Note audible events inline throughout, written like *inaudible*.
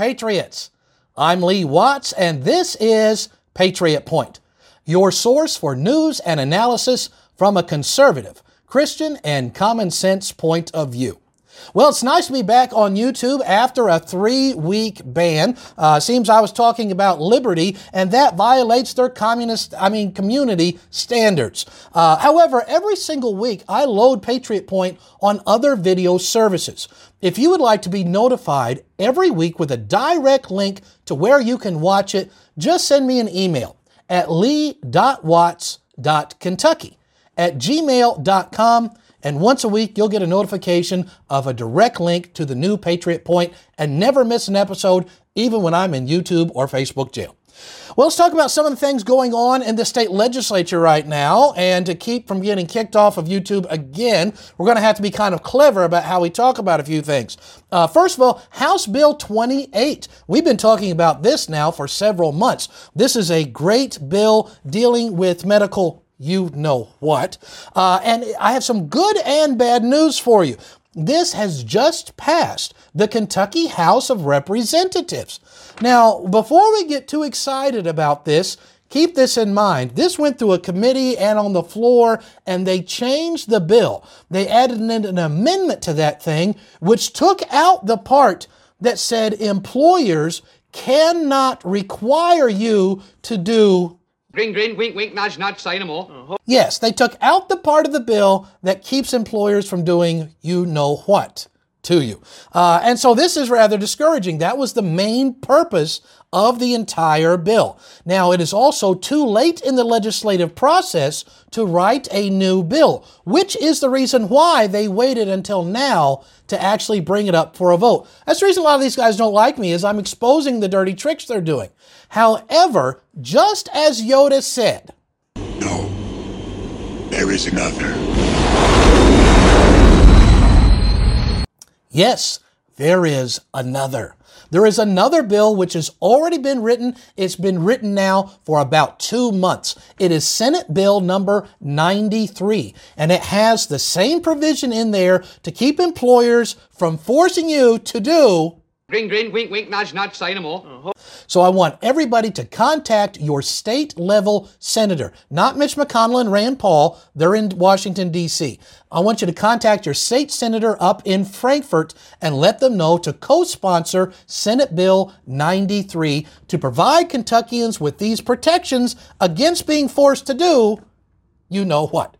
Patriots. I'm Lee Watts, and this is Patriot Point, your source for news and analysis from a conservative, Christian, and common sense point of view. Well, it's nice to be back on YouTube after a three week ban. Uh, seems I was talking about liberty, and that violates their communist, I mean, community standards. Uh, however, every single week I load Patriot Point on other video services. If you would like to be notified every week with a direct link to where you can watch it, just send me an email at lee.watts.kentucky at gmail.com and once a week, you'll get a notification of a direct link to the new Patriot Point and never miss an episode, even when I'm in YouTube or Facebook jail. Well, let's talk about some of the things going on in the state legislature right now. And to keep from getting kicked off of YouTube again, we're going to have to be kind of clever about how we talk about a few things. Uh, first of all, House Bill 28. We've been talking about this now for several months. This is a great bill dealing with medical you know what. Uh, and I have some good and bad news for you. This has just passed the Kentucky House of Representatives. Now, before we get too excited about this, keep this in mind. This went through a committee and on the floor, and they changed the bill. They added an, an amendment to that thing, which took out the part that said employers cannot require you to do Grin, grin, wink, wink, nudge, nudge, say no more. Uh-huh. Yes, they took out the part of the bill that keeps employers from doing you know what to you. Uh, and so this is rather discouraging. That was the main purpose of the entire bill. Now, it is also too late in the legislative process to write a new bill, which is the reason why they waited until now to actually bring it up for a vote. That's the reason a lot of these guys don't like me is I'm exposing the dirty tricks they're doing. However, just as Yoda said, No, there is another. Yes, there is another. There is another bill which has already been written. It's been written now for about two months. It is Senate Bill number 93, and it has the same provision in there to keep employers from forcing you to do Wink, wink, nudge, nudge, say no more. Uh-huh. So I want everybody to contact your state level senator, not Mitch McConnell and Rand Paul. They're in Washington, D.C. I want you to contact your state senator up in Frankfort and let them know to co sponsor Senate Bill 93 to provide Kentuckians with these protections against being forced to do you know what.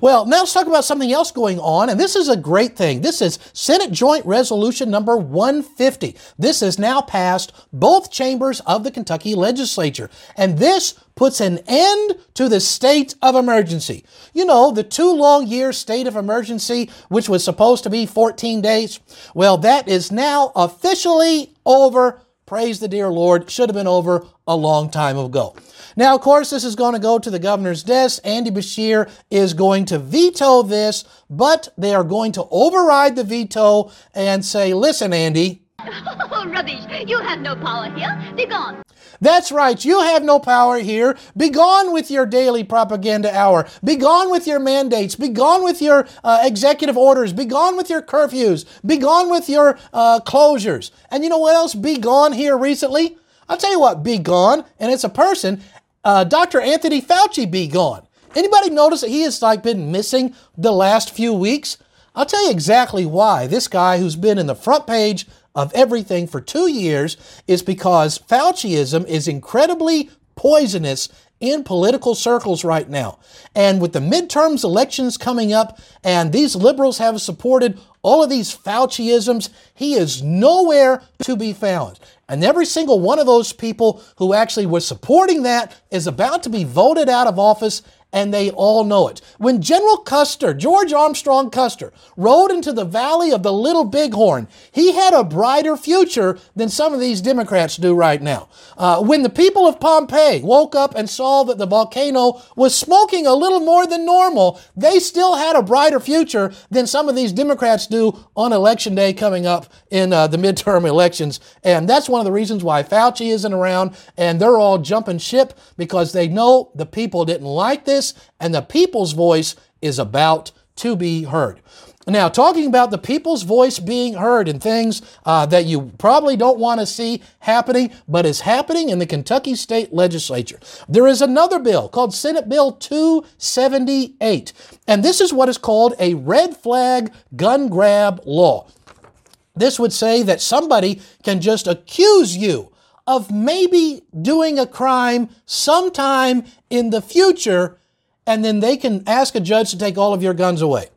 Well, now let's talk about something else going on, and this is a great thing. This is Senate Joint Resolution number 150. This has now passed both chambers of the Kentucky legislature, and this puts an end to the state of emergency. You know, the two long year state of emergency, which was supposed to be 14 days, well, that is now officially over. Praise the dear Lord. Should have been over a long time ago. Now, of course, this is going to go to the governor's desk. Andy Beshear is going to veto this, but they are going to override the veto and say, listen, Andy. *laughs* Oh, rubbish. You have no power here. Be gone. That's right. You have no power here. Be gone with your daily propaganda hour. Be gone with your mandates. Be gone with your uh, executive orders. Be gone with your curfews. Be gone with your uh, closures. And you know what else? Be gone here recently. I'll tell you what, be gone. And it's a person uh, Dr. Anthony Fauci be gone. Anybody notice that he has like been missing the last few weeks? I'll tell you exactly why. This guy who's been in the front page of everything for two years is because Fauciism is incredibly poisonous in political circles right now. And with the midterms elections coming up, and these liberals have supported all of these Fauciisms, he is nowhere to be found. And every single one of those people who actually was supporting that is about to be voted out of office and they all know it. When General Custer, George Armstrong Custer, rode into the valley of the Little Bighorn, he had a brighter future than some of these Democrats do right now. Uh, when the people of Pompeii woke up and saw that the volcano was smoking a little more than normal, they still had a brighter future than some of these Democrats do on election day coming up in uh, the midterm elections. And that's one of the reasons why Fauci isn't around and they're all jumping ship because they know the people didn't like this and the people's voice is about to be heard. Now, talking about the people's voice being heard and things uh, that you probably don't want to see happening, but is happening in the Kentucky State Legislature. There is another bill called Senate Bill 278, and this is what is called a red flag gun grab law. This would say that somebody can just accuse you of maybe doing a crime sometime in the future, and then they can ask a judge to take all of your guns away.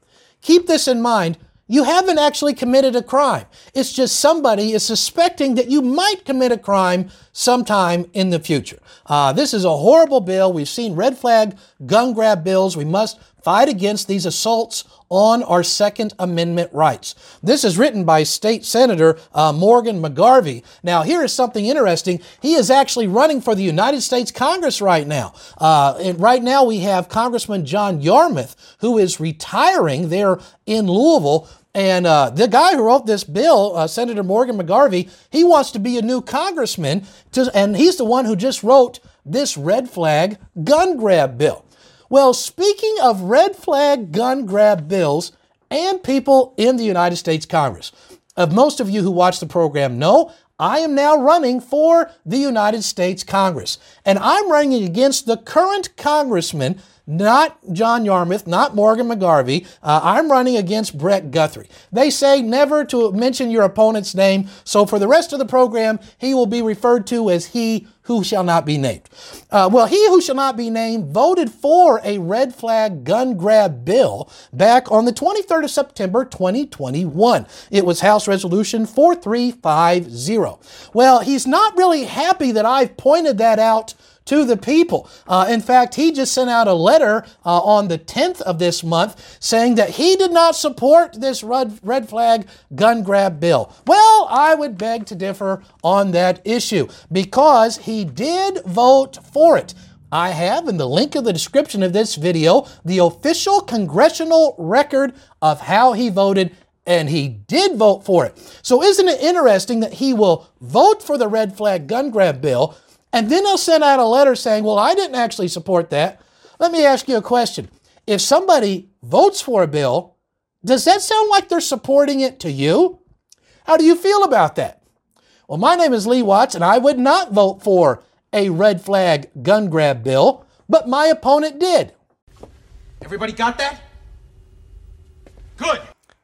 Keep this in mind. You haven't actually committed a crime. It's just somebody is suspecting that you might commit a crime sometime in the future. Uh, this is a horrible bill. We've seen red flag gun grab bills. We must fight against these assaults on our Second Amendment rights. This is written by State Senator uh, Morgan McGarvey. Now, here is something interesting. He is actually running for the United States Congress right now. Uh, and right now, we have Congressman John Yarmuth, who is retiring there in Louisville. And uh, the guy who wrote this bill, uh, Senator Morgan McGarvey, he wants to be a new congressman, to, and he's the one who just wrote this red flag gun grab bill. Well, speaking of red flag gun grab bills and people in the United States Congress, of most of you who watch the program know, I am now running for the United States Congress. And I'm running against the current congressman not John Yarmuth, not Morgan McGarvey. Uh, I'm running against Brett Guthrie. They say never to mention your opponent's name, so for the rest of the program, he will be referred to as he who shall not be named. Uh, well, he who shall not be named voted for a red flag gun grab bill back on the 23rd of September 2021. It was House Resolution 4350. Well, he's not really happy that I've pointed that out to the people. Uh, in fact, he just sent out a letter uh, on the 10th of this month saying that he did not support this red, red flag gun grab bill. Well, I would beg to differ on that issue because he did vote for it. I have in the link of the description of this video the official congressional record of how he voted and he did vote for it. So, isn't it interesting that he will vote for the red flag gun grab bill, and then they'll send out a letter saying, Well, I didn't actually support that. Let me ask you a question. If somebody votes for a bill, does that sound like they're supporting it to you? How do you feel about that? Well, my name is Lee Watts, and I would not vote for a red flag gun grab bill, but my opponent did. Everybody got that? Good.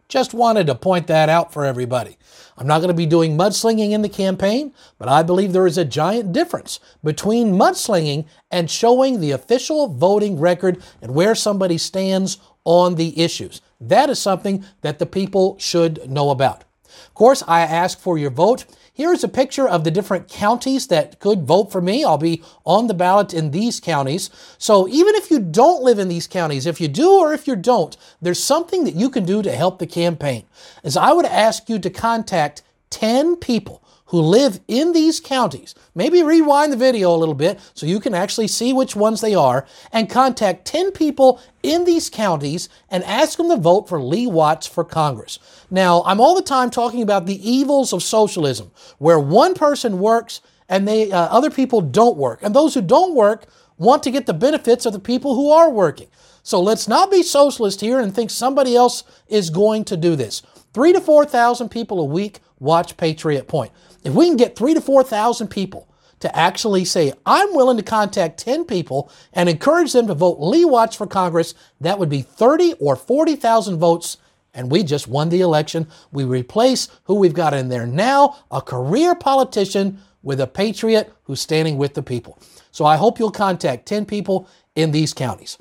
Just wanted to point that out for everybody. I'm not going to be doing mudslinging in the campaign, but I believe there is a giant difference between mudslinging and showing the official voting record and where somebody stands on the issues. That is something that the people should know about. Of course, I ask for your vote. Here's a picture of the different counties that could vote for me. I'll be on the ballot in these counties. So even if you don't live in these counties, if you do or if you don't, there's something that you can do to help the campaign. As I would ask you to contact 10 people who live in these counties, maybe rewind the video a little bit so you can actually see which ones they are, and contact 10 people in these counties and ask them to vote for Lee Watts for Congress. Now, I'm all the time talking about the evils of socialism, where one person works and they uh, other people don't work, and those who don't work want to get the benefits of the people who are working. So let's not be socialist here and think somebody else is going to do this. Three to 4,000 people a week watch Patriot Point. If we can get three to 4,000 people to actually say, I'm willing to contact 10 people and encourage them to vote Lee Watts for Congress, that would be 30 or 40,000 votes, and we just won the election. We replace who we've got in there now, a career politician with a patriot who's standing with the people. So I hope you'll contact 10 people in these counties.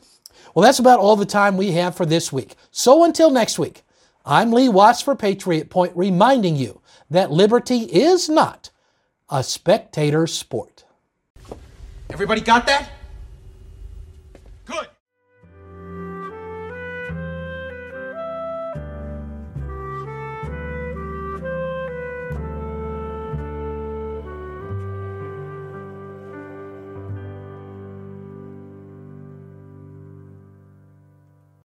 Well, that's about all the time we have for this week. So until next week, I'm Lee Watts for Patriot Point, reminding you that liberty is not a spectator sport. Everybody got that?